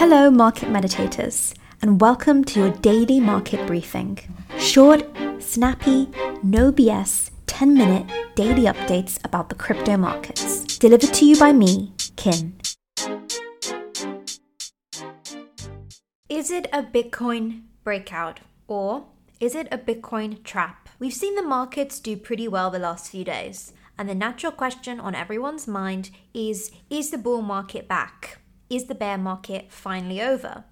Hello, market meditators, and welcome to your daily market briefing. Short, snappy, no BS, 10 minute daily updates about the crypto markets. Delivered to you by me, Kin. Is it a Bitcoin breakout or is it a Bitcoin trap? We've seen the markets do pretty well the last few days, and the natural question on everyone's mind is Is the bull market back? Is the bear market finally over?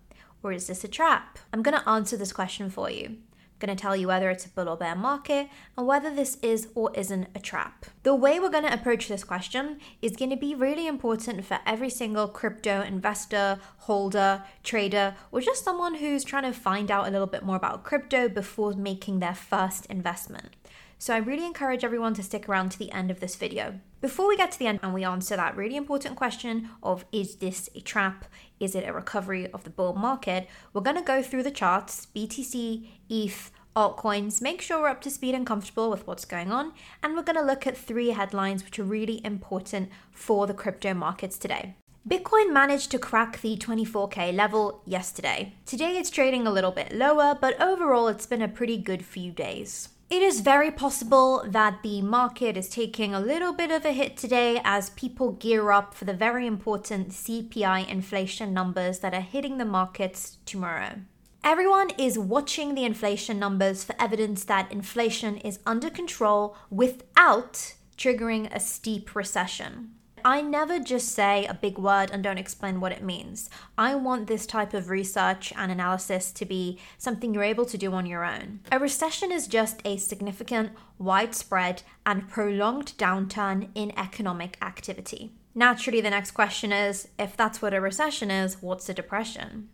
Or is this a trap? I'm going to answer this question for you. I'm going to tell you whether it's a bull or bear market and whether this is or isn't a trap. The way we're going to approach this question is going to be really important for every single crypto investor, holder, trader, or just someone who's trying to find out a little bit more about crypto before making their first investment. So I really encourage everyone to stick around to the end of this video. Before we get to the end and we answer that really important question of is this a trap? Is it a recovery of the bull market? We're going to go through the charts, BTC, ETH, altcoins, make sure we're up to speed and comfortable with what's going on, and we're going to look at three headlines which are really important for the crypto markets today. Bitcoin managed to crack the 24k level yesterday. Today it's trading a little bit lower, but overall it's been a pretty good few days. It is very possible that the market is taking a little bit of a hit today as people gear up for the very important CPI inflation numbers that are hitting the markets tomorrow. Everyone is watching the inflation numbers for evidence that inflation is under control without triggering a steep recession. I never just say a big word and don't explain what it means. I want this type of research and analysis to be something you're able to do on your own. A recession is just a significant, widespread, and prolonged downturn in economic activity. Naturally, the next question is if that's what a recession is, what's a depression?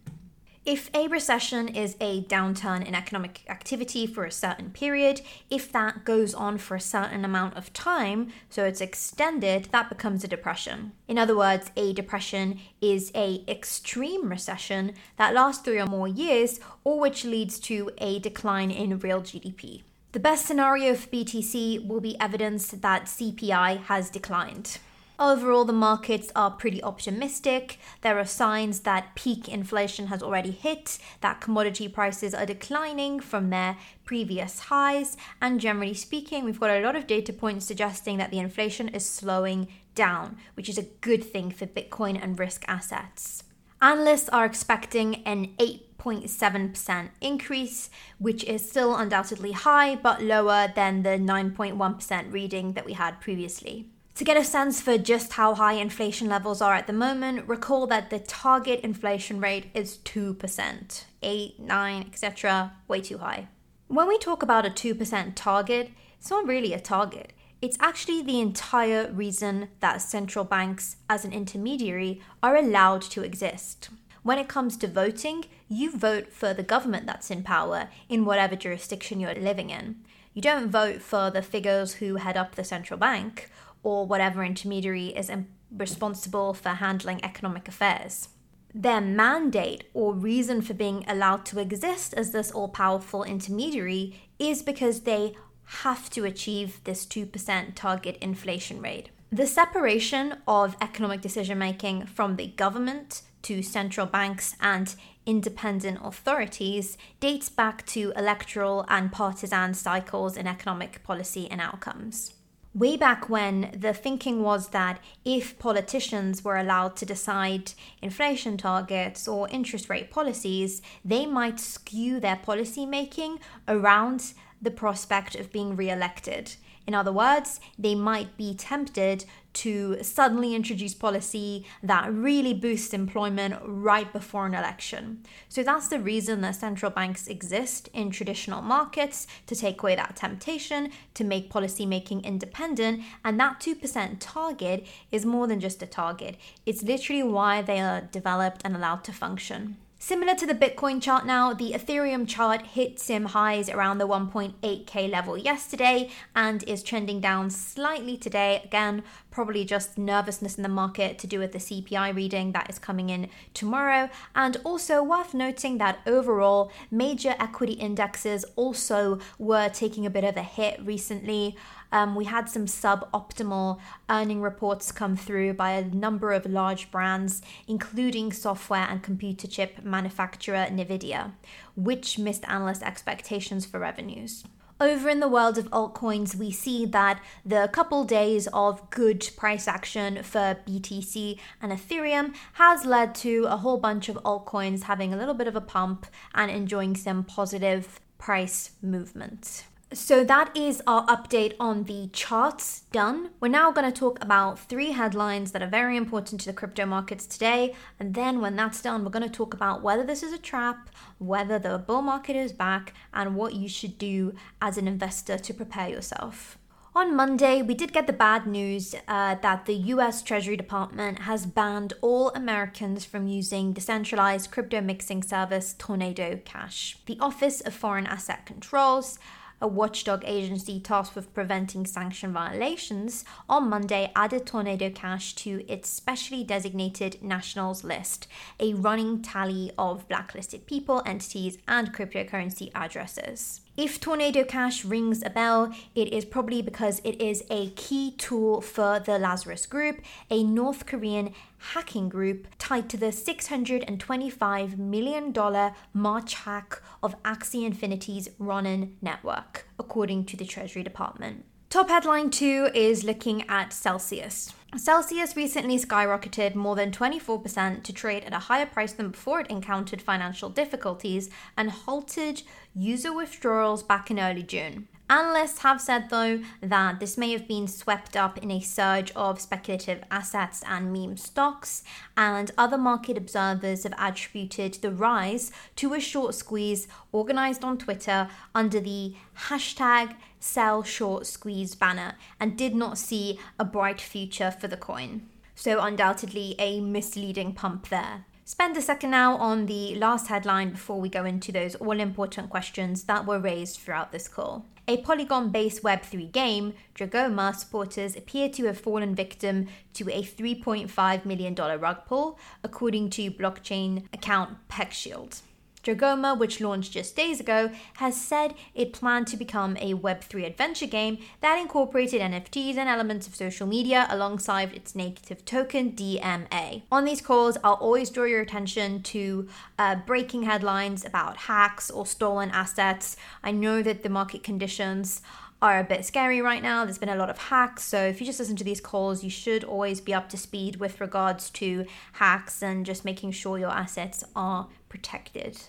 If a recession is a downturn in economic activity for a certain period, if that goes on for a certain amount of time, so it's extended, that becomes a depression. In other words, a depression is a extreme recession that lasts 3 or more years or which leads to a decline in real GDP. The best scenario for BTC will be evidence that CPI has declined. Overall, the markets are pretty optimistic. There are signs that peak inflation has already hit, that commodity prices are declining from their previous highs, and generally speaking, we've got a lot of data points suggesting that the inflation is slowing down, which is a good thing for Bitcoin and risk assets. Analysts are expecting an 8.7% increase, which is still undoubtedly high but lower than the 9.1% reading that we had previously. To get a sense for just how high inflation levels are at the moment, recall that the target inflation rate is 2%. 8, 9, etc. way too high. When we talk about a 2% target, it's not really a target. It's actually the entire reason that central banks, as an intermediary, are allowed to exist. When it comes to voting, you vote for the government that's in power in whatever jurisdiction you're living in. You don't vote for the figures who head up the central bank or whatever intermediary is responsible for handling economic affairs. Their mandate or reason for being allowed to exist as this all powerful intermediary is because they have to achieve this 2% target inflation rate. The separation of economic decision making from the government to central banks and independent authorities dates back to electoral and partisan cycles in economic policy and outcomes way back when the thinking was that if politicians were allowed to decide inflation targets or interest rate policies, they might skew their policy making around the prospect of being re elected. In other words, they might be tempted to suddenly introduce policy that really boosts employment right before an election. So that's the reason that central banks exist in traditional markets to take away that temptation, to make policy making independent. And that 2% target is more than just a target, it's literally why they are developed and allowed to function. Similar to the Bitcoin chart now, the Ethereum chart hit sim highs around the 1.8k level yesterday and is trending down slightly today. Again, probably just nervousness in the market to do with the CPI reading that is coming in tomorrow. And also worth noting that overall, major equity indexes also were taking a bit of a hit recently. Um, we had some suboptimal earning reports come through by a number of large brands, including software and computer chip manufacturer Nvidia, which missed analyst expectations for revenues. Over in the world of altcoins, we see that the couple days of good price action for BTC and Ethereum has led to a whole bunch of altcoins having a little bit of a pump and enjoying some positive price movement. So that is our update on the charts done. We're now going to talk about three headlines that are very important to the crypto markets today. And then when that's done, we're going to talk about whether this is a trap, whether the bull market is back, and what you should do as an investor to prepare yourself. On Monday, we did get the bad news uh, that the US Treasury Department has banned all Americans from using decentralized crypto mixing service Tornado Cash. The Office of Foreign Asset Controls a watchdog agency tasked with preventing sanction violations, on Monday added Tornado Cash to its specially designated nationals list, a running tally of blacklisted people, entities, and cryptocurrency addresses. If Tornado Cash rings a bell, it is probably because it is a key tool for the Lazarus Group, a North Korean hacking group tied to the $625 million March hack of Axie Infinity's Ronin network, according to the Treasury Department. Top headline two is looking at Celsius. Celsius recently skyrocketed more than 24% to trade at a higher price than before it encountered financial difficulties and halted user withdrawals back in early June. Analysts have said, though, that this may have been swept up in a surge of speculative assets and meme stocks, and other market observers have attributed the rise to a short squeeze organized on Twitter under the hashtag CEL short squeeze banner and did not see a bright future for the coin. So, undoubtedly, a misleading pump there. Spend a second now on the last headline before we go into those all important questions that were raised throughout this call. A Polygon based Web3 game, Dragoma supporters appear to have fallen victim to a $3.5 million rug pull, according to blockchain account PeckShield. Dragoma, which launched just days ago, has said it planned to become a Web3 adventure game that incorporated NFTs and elements of social media alongside its native token DMA. On these calls, I'll always draw your attention to uh, breaking headlines about hacks or stolen assets. I know that the market conditions are a bit scary right now. There's been a lot of hacks. So if you just listen to these calls, you should always be up to speed with regards to hacks and just making sure your assets are protected.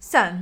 So,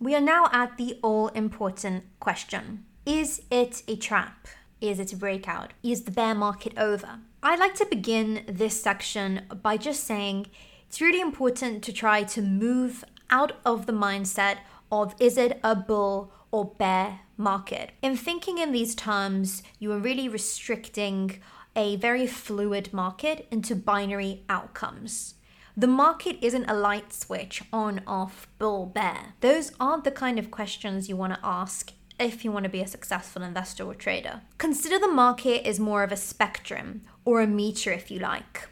we are now at the all important question Is it a trap? Is it a breakout? Is the bear market over? I'd like to begin this section by just saying it's really important to try to move out of the mindset of is it a bull or bear market. In thinking in these terms, you are really restricting a very fluid market into binary outcomes. The market isn't a light switch on, off, bull, bear. Those aren't the kind of questions you want to ask if you want to be a successful investor or trader. Consider the market as more of a spectrum, or a meter if you like.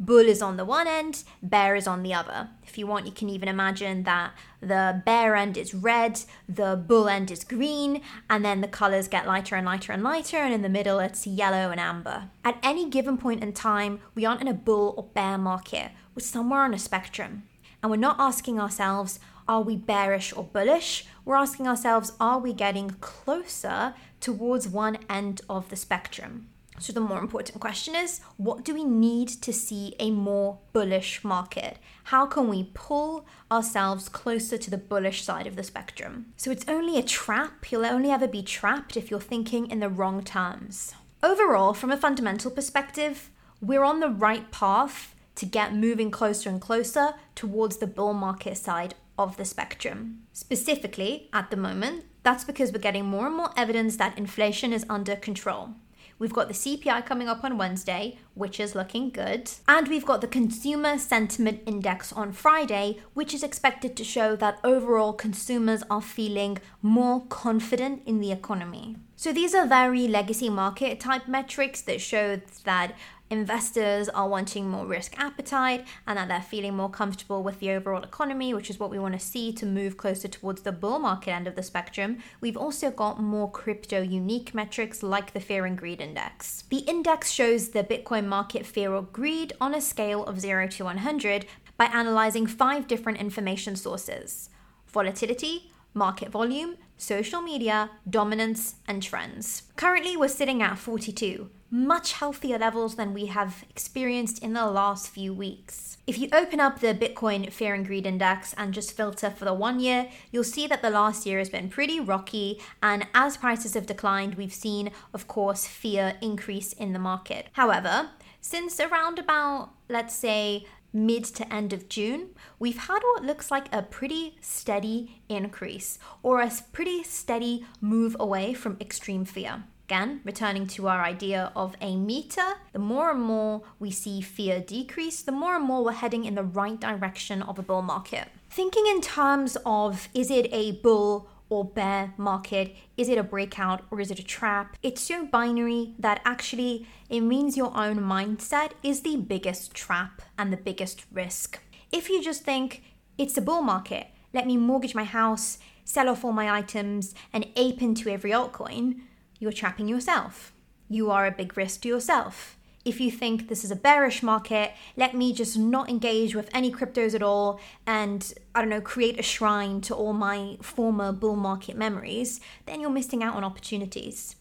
Bull is on the one end, bear is on the other. If you want, you can even imagine that the bear end is red, the bull end is green, and then the colors get lighter and lighter and lighter, and in the middle it's yellow and amber. At any given point in time, we aren't in a bull or bear market, we're somewhere on a spectrum. And we're not asking ourselves, are we bearish or bullish? We're asking ourselves, are we getting closer towards one end of the spectrum? So, the more important question is what do we need to see a more bullish market? How can we pull ourselves closer to the bullish side of the spectrum? So, it's only a trap. You'll only ever be trapped if you're thinking in the wrong terms. Overall, from a fundamental perspective, we're on the right path to get moving closer and closer towards the bull market side of the spectrum. Specifically, at the moment, that's because we're getting more and more evidence that inflation is under control. We've got the CPI coming up on Wednesday, which is looking good. And we've got the Consumer Sentiment Index on Friday, which is expected to show that overall consumers are feeling more confident in the economy. So these are very legacy market type metrics that show that investors are wanting more risk appetite and that they're feeling more comfortable with the overall economy, which is what we want to see to move closer towards the bull market end of the spectrum. We've also got more crypto unique metrics like the Fear and Greed Index. The index shows the Bitcoin market fear or greed on a scale of 0 to 100 by analyzing five different information sources volatility, market volume, social media, dominance, and trends. Currently, we're sitting at 42, much healthier levels than we have experienced in the last few weeks. If you open up the Bitcoin Fear and Greed Index and just filter for the one year, you'll see that the last year has been pretty rocky, and as prices have declined, we've seen, of course, fear increase in the market. However, since around about, let's say, mid to end of June, we've had what looks like a pretty steady increase or a pretty steady move away from extreme fear. Again, returning to our idea of a meter, the more and more we see fear decrease, the more and more we're heading in the right direction of a bull market. Thinking in terms of is it a bull or bear market? Is it a breakout or is it a trap? It's so binary that actually it means your own mindset is the biggest trap and the biggest risk. If you just think it's a bull market, let me mortgage my house, sell off all my items, and ape into every altcoin, you're trapping yourself. You are a big risk to yourself if you think this is a bearish market, let me just not engage with any cryptos at all and, I don't know, create a shrine to all my former bull market memories, then you're missing out on opportunities.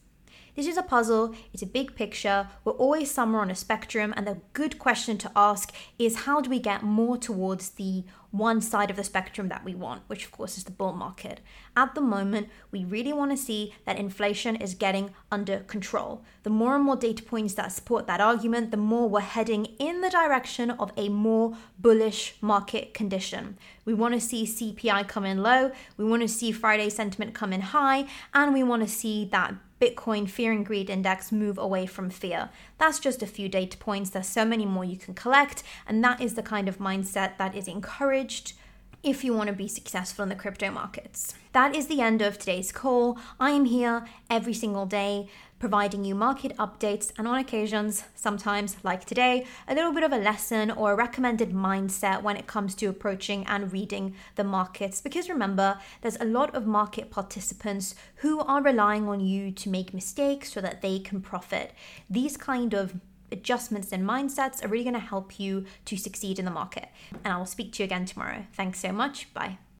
This is a puzzle, it's a big picture, we're always somewhere on a spectrum, and the good question to ask is how do we get more towards the one side of the spectrum that we want, which of course is the bull market. At the moment, we really want to see that inflation is getting under control. The more and more data points that support that argument, the more we're heading in the direction of a more bullish market condition. We want to see CPI come in low, we want to see Friday sentiment come in high, and we want to see that Bitcoin Fear and Greed Index move away from fear. That's just a few data points. There's so many more you can collect, and that is the kind of mindset that is if you want to be successful in the crypto markets. That is the end of today's call. I am here every single day providing you market updates and on occasions, sometimes like today, a little bit of a lesson or a recommended mindset when it comes to approaching and reading the markets. Because remember, there's a lot of market participants who are relying on you to make mistakes so that they can profit. These kind of adjustments and mindsets are really going to help you to succeed in the market. And I will speak to you again tomorrow. Thanks so much. Bye.